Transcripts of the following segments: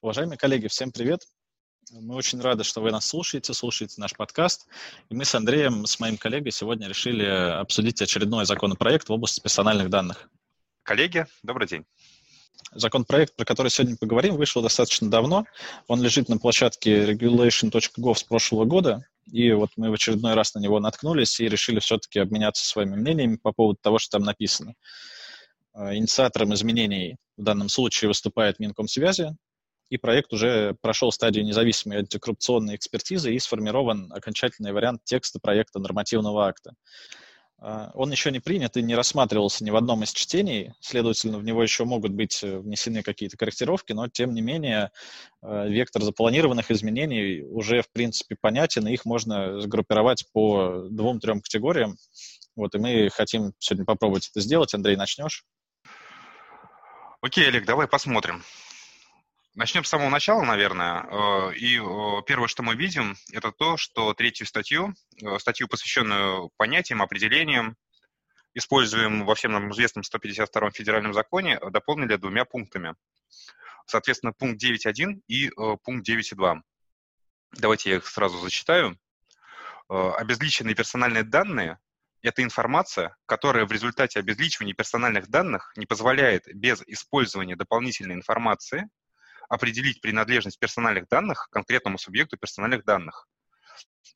Уважаемые коллеги, всем привет. Мы очень рады, что вы нас слушаете, слушаете наш подкаст. И мы с Андреем, с моим коллегой, сегодня решили обсудить очередной законопроект в области персональных данных. Коллеги, добрый день. Законопроект, про который сегодня поговорим, вышел достаточно давно. Он лежит на площадке regulation.gov с прошлого года. И вот мы в очередной раз на него наткнулись и решили все-таки обменяться своими мнениями по поводу того, что там написано. Э, инициатором изменений в данном случае выступает Минкомсвязи, и проект уже прошел стадию независимой антикоррупционной экспертизы и сформирован окончательный вариант текста проекта нормативного акта. А, он еще не принят и не рассматривался ни в одном из чтений, следовательно, в него еще могут быть э, внесены какие-то корректировки, но, тем не менее, э, вектор запланированных изменений уже, в принципе, понятен, и их можно сгруппировать по двум-трем категориям. Вот, и мы хотим сегодня попробовать это сделать. Андрей, начнешь? Окей, Олег, давай посмотрим. Начнем с самого начала, наверное. Э, и э, первое, что мы видим, это то, что третью статью, э, статью, посвященную понятиям, определениям, используем во всем нам известном 152 федеральном законе, дополнили двумя пунктами. Соответственно, пункт 9.1 и пункт 9.2. Давайте я их сразу зачитаю. Обезличенные персональные данные – это информация, которая в результате обезличивания персональных данных не позволяет без использования дополнительной информации определить принадлежность персональных данных конкретному субъекту персональных данных.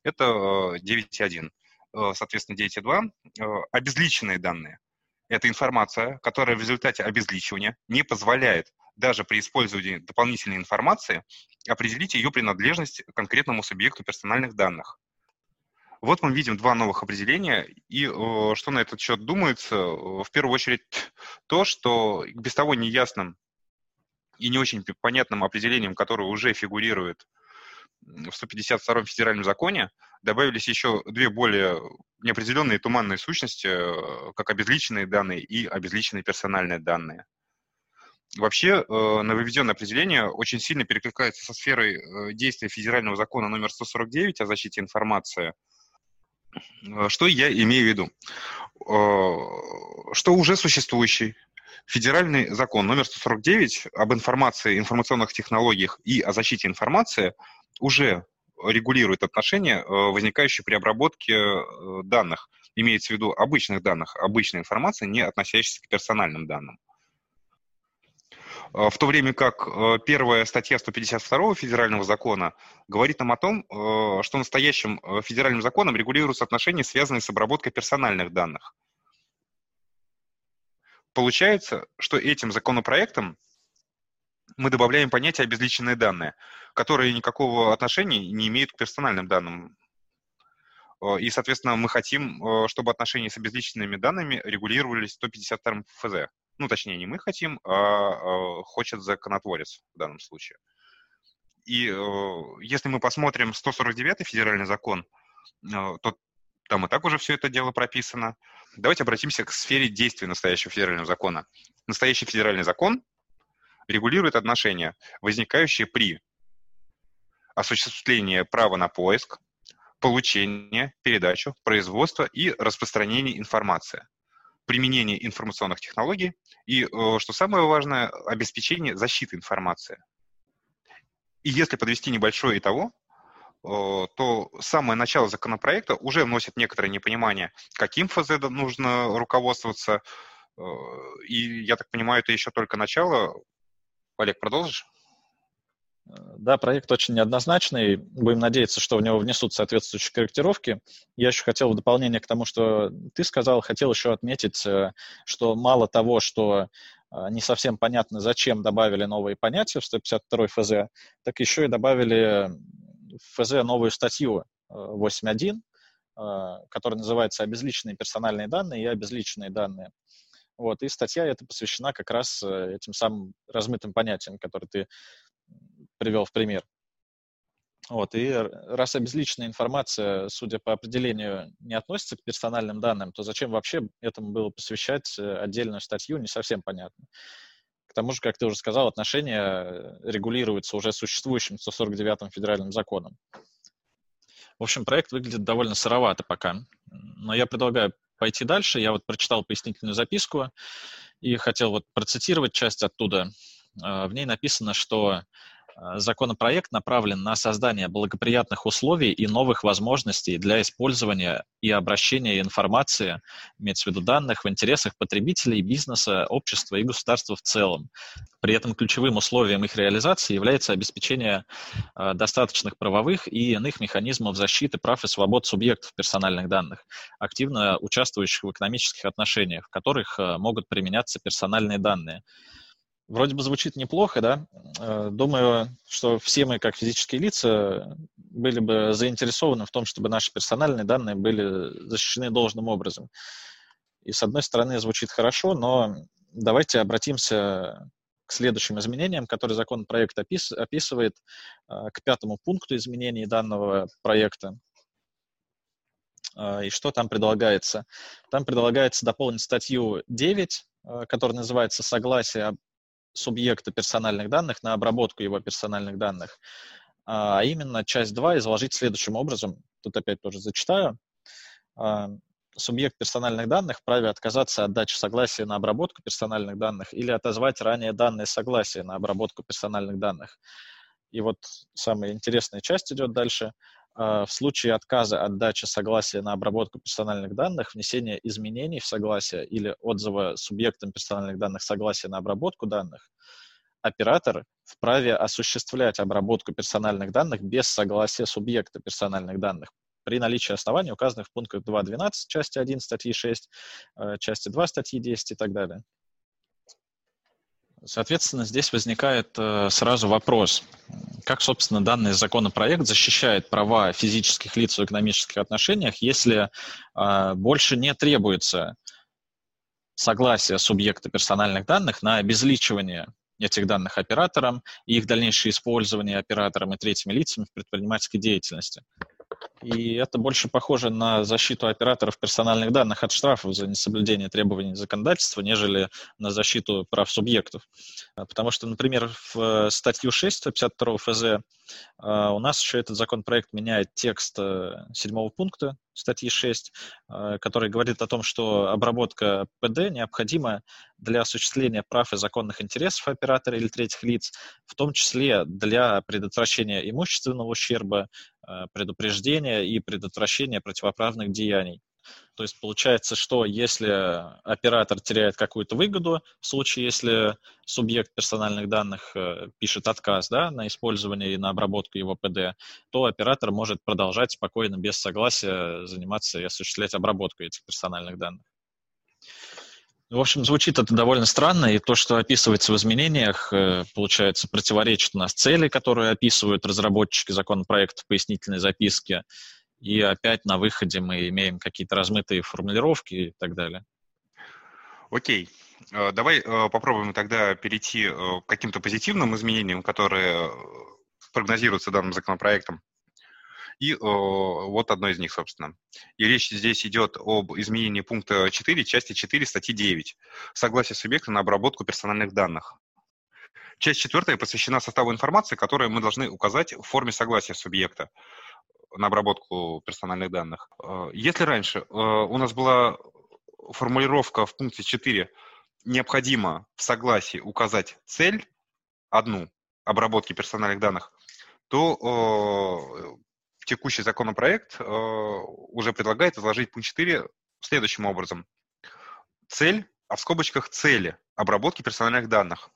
Это 9.1. Э, э, соответственно, 9.2. Э, обезличенные данные. Это информация, которая в результате обезличивания не позволяет даже при использовании дополнительной информации определить ее принадлежность конкретному субъекту персональных данных. Вот мы видим два новых определения, и что на этот счет думается? В первую очередь то, что без того неясным и не очень понятным определением, которое уже фигурирует в 152-м федеральном законе, добавились еще две более неопределенные туманные сущности, э, как обезличенные данные и обезличенные персональные данные. Вообще, э, нововведенное определение очень сильно перекликается со сферой э, действия федерального закона номер 149 о защите информации. Что я имею в виду? Что уже существующий Федеральный закон номер 149 об информации, информационных технологиях и о защите информации уже регулирует отношения, э, возникающие при обработке э, данных. Имеется в виду обычных данных, обычной информации, не относящейся к персональным данным. Э, в то время как первая статья 152 федерального закона говорит нам о том, что настоящим федеральным законом регулируются отношения, связанные с обработкой персональных данных. Получается, что этим законопроектом мы добавляем понятие обезличенные данные, которые никакого отношения не имеют к персональным данным. Э, и, соответственно, мы хотим, э, чтобы отношения с обезличенными данными регулировались 152 ФЗ. Ну, точнее, не мы хотим, а, а хочет законотворец в данном случае. И э, если мы посмотрим 149 федеральный закон, то там и так уже все это дело прописано. Давайте обратимся к сфере действия настоящего федерального закона. Настоящий федеральный закон регулирует отношения, возникающие при осуществлении права на поиск, получение, передачу, производство и распространение информации, применение информационных технологий и, э, что самое важное, обеспечение защиты информации. И если подвести небольшое итого, то самое начало законопроекта уже вносит некоторое непонимание, каким ФЗ нужно руководствоваться. Э, и, я так понимаю, это еще только начало. Олег, продолжишь? Э, да, проект очень неоднозначный. Будем надеяться, что в него внесут соответствующие корректировки. Я еще хотел в дополнение к тому, что ты сказал, хотел еще отметить, что мало того, что не совсем понятно, зачем добавили новые понятия в 152 ФЗ, так еще и добавили ФЗ новую статью 8.1, э, э, которая называется «Обезличенные персональные данные и обезличенные данные». Вот, и статья эта посвящена как раз э, этим самым размытым понятиям, которые ты привел в пример. Вот, и раз обезличенная информация, судя по определению, не относится к персональным данным, то зачем вообще этому было посвящать отдельную статью, не совсем понятно. К тому же, как ты уже сказал, отношения э, регулируются уже существующим 149-м федеральным законом. В общем, проект выглядит довольно сыровато пока. Но я предлагаю пойти дальше. Я вот прочитал пояснительную записку и хотел вот процитировать часть оттуда. Э, в ней написано, что законопроект направлен на создание благоприятных условий и новых возможностей для использования и обращения информации, имеется в виду данных, в интересах потребителей, бизнеса, общества и государства в целом. При этом ключевым условием их реализации является обеспечение э, достаточных правовых и иных механизмов защиты прав и свобод субъектов персональных данных, активно участвующих в экономических отношениях, в которых э, могут применяться персональные данные. Вроде бы звучит неплохо, да? Э, думаю, что все мы, как физические лица, были бы заинтересованы в том, чтобы наши персональные данные были защищены должным образом. И с одной стороны звучит хорошо, но давайте обратимся к следующим изменениям, которые законопроект опис, описывает, э, к пятому пункту изменений данного проекта. Э, и что там предлагается? Там предлагается дополнить статью 9, которая называется «Согласие субъекта персональных данных на обработку его персональных данных. А именно часть 2 изложить следующим образом. Тут опять тоже зачитаю. А, субъект персональных данных вправе отказаться от дачи согласия на обработку персональных данных или отозвать ранее данные согласия на обработку персональных данных. И вот самая интересная часть идет дальше. А, в случае отказа от дачи согласия на обработку персональных данных, внесение изменений в согласие или отзыва субъектам персональных данных согласия на обработку данных, оператор вправе осуществлять обработку персональных данных без согласия субъекта персональных данных при наличии оснований, указанных в пунктах 2.12 части 1 статьи 6, э, части 2 статьи 10 и так далее. Соответственно, здесь возникает э, сразу вопрос, как, собственно, данный законопроект защищает права физических лиц в экономических отношениях, если э, больше не требуется согласия субъекта персональных данных на обезличивание этих данных оператором и их дальнейшее использование оператором и третьими лицами в предпринимательской деятельности. И это больше похоже на защиту операторов персональных данных от штрафов за несоблюдение требований законодательства, нежели на защиту прав субъектов. Потому что, например, в статью 6 52 ФЗ у нас еще этот законопроект меняет текст э, седьмого пункта статьи 6, э, который говорит о том, что обработка ПД необходима для осуществления прав и законных интересов оператора или третьих лиц, в том числе для предотвращения имущественного ущерба, э, предупреждения и предотвращения противоправных деяний. То есть получается, что если оператор теряет какую-то выгоду, в случае, если субъект персональных данных э, пишет отказ да, на использование и на обработку его ПД, то оператор может продолжать спокойно, без согласия, заниматься и осуществлять обработку этих персональных данных. В общем, звучит это довольно странно, и то, что описывается в изменениях, э, получается, противоречит у нас цели, которые описывают разработчики законопроекта в пояснительной записке, и опять на выходе мы имеем какие-то размытые формулировки и так далее. Окей. Э, давай э, попробуем тогда перейти к каким-то позитивным изменениям, которые прогнозируются данным законопроектом. И вот одно из них, собственно. И речь здесь идет об изменении пункта 4, части 4 статьи 9. Согласие субъекта на обработку персональных данных. Часть четвертая посвящена составу информации, которую мы должны указать в форме согласия субъекта на обработку персональных данных. Э, если раньше э, у нас была формулировка в пункте 4 необходимо в согласии указать цель одну обработки персональных данных, то текущий законопроект э, уже предлагает изложить пункт 4 следующим образом. Цель, а в скобочках цели обработки персональных данных.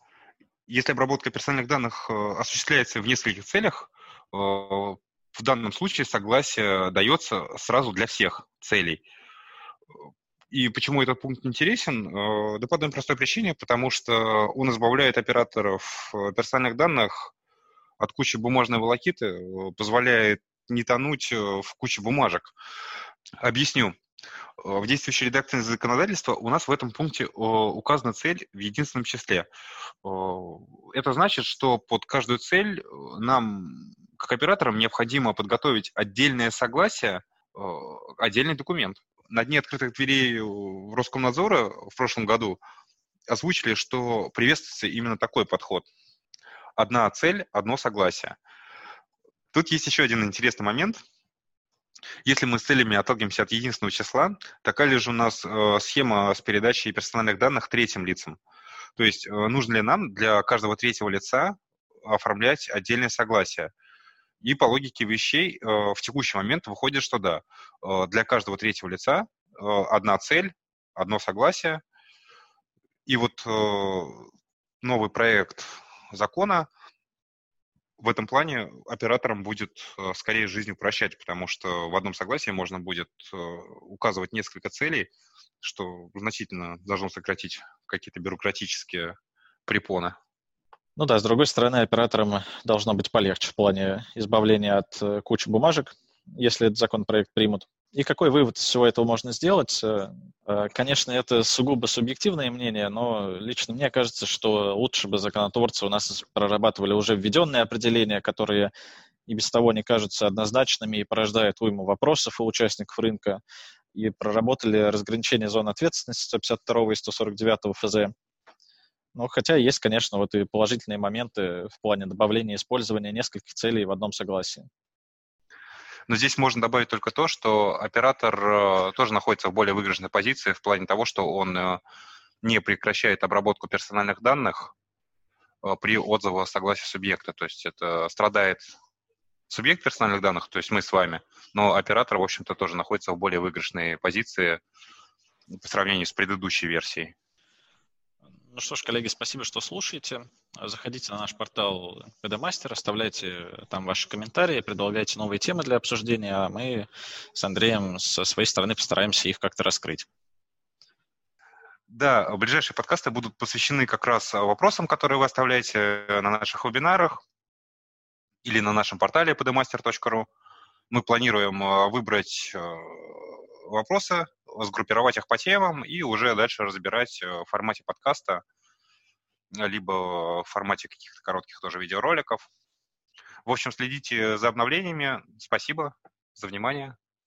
Если обработка персональных данных э, осуществляется в нескольких целях, э, в данном случае согласие дается сразу для всех целей. И почему этот пункт интересен? Э, да по одной простой причине, потому что он избавляет операторов э, персональных данных от кучи бумажной волокиты, э, позволяет не тонуть в куче бумажек. Объясню. В действующей редакции законодательства у нас в этом пункте указана цель в единственном числе. Это значит, что под каждую цель нам как операторам необходимо подготовить отдельное согласие, э, отдельный документ. На дне открытых дверей Роскомнадзора в прошлом году озвучили, что приветствуется именно такой подход. Одна цель, одно согласие. Тут есть еще один интересный момент. Если мы с целями отталкиваемся от единственного числа, такая же у нас э, схема с передачей персональных данных третьим лицам. То есть э, нужно ли нам для каждого третьего лица оформлять отдельное согласие. И по логике вещей в текущий момент выходит, что да, для каждого третьего лица одна цель, одно согласие. И вот новый проект закона в этом плане операторам будет скорее жизнь упрощать, потому что в одном согласии можно будет указывать несколько целей, что значительно должно сократить какие-то бюрократические препоны. Ну да, с другой стороны, операторам должно быть полегче в плане избавления от э, кучи бумажек, если этот законопроект примут. И какой вывод из всего этого можно сделать? Э, э, конечно, это сугубо субъективное мнение, но лично мне кажется, что лучше бы законотворцы у нас прорабатывали уже введенные определения, которые и без того не кажутся однозначными и порождают уйму вопросов у участников рынка, и проработали разграничение зон ответственности 152 и 149 ФЗ. Ну, хотя есть, конечно, вот и положительные моменты в плане добавления использования нескольких целей в одном согласии. Но здесь можно добавить только то, что оператор э, тоже находится в более выигрышной позиции в плане того, что он э, не прекращает обработку персональных данных э, при отзыве о согласии субъекта. То есть это страдает субъект персональных данных, то есть мы с вами, но оператор, в общем-то, тоже находится в более выигрышной позиции по сравнению с предыдущей версией. Ну что ж, коллеги, спасибо, что слушаете. Заходите на наш портал Master, оставляйте там ваши комментарии, предлагайте новые темы для обсуждения, а мы с Андреем со своей стороны постараемся их как-то раскрыть. Да, ближайшие подкасты будут посвящены как раз вопросам, которые вы оставляете на наших вебинарах или на нашем портале pdmaster.ru. Мы планируем э, выбрать э, вопросы, сгруппировать их по темам и уже дальше разбирать э, в формате подкаста, либо в формате каких-то коротких тоже видеороликов. В общем, следите за обновлениями. Спасибо за внимание.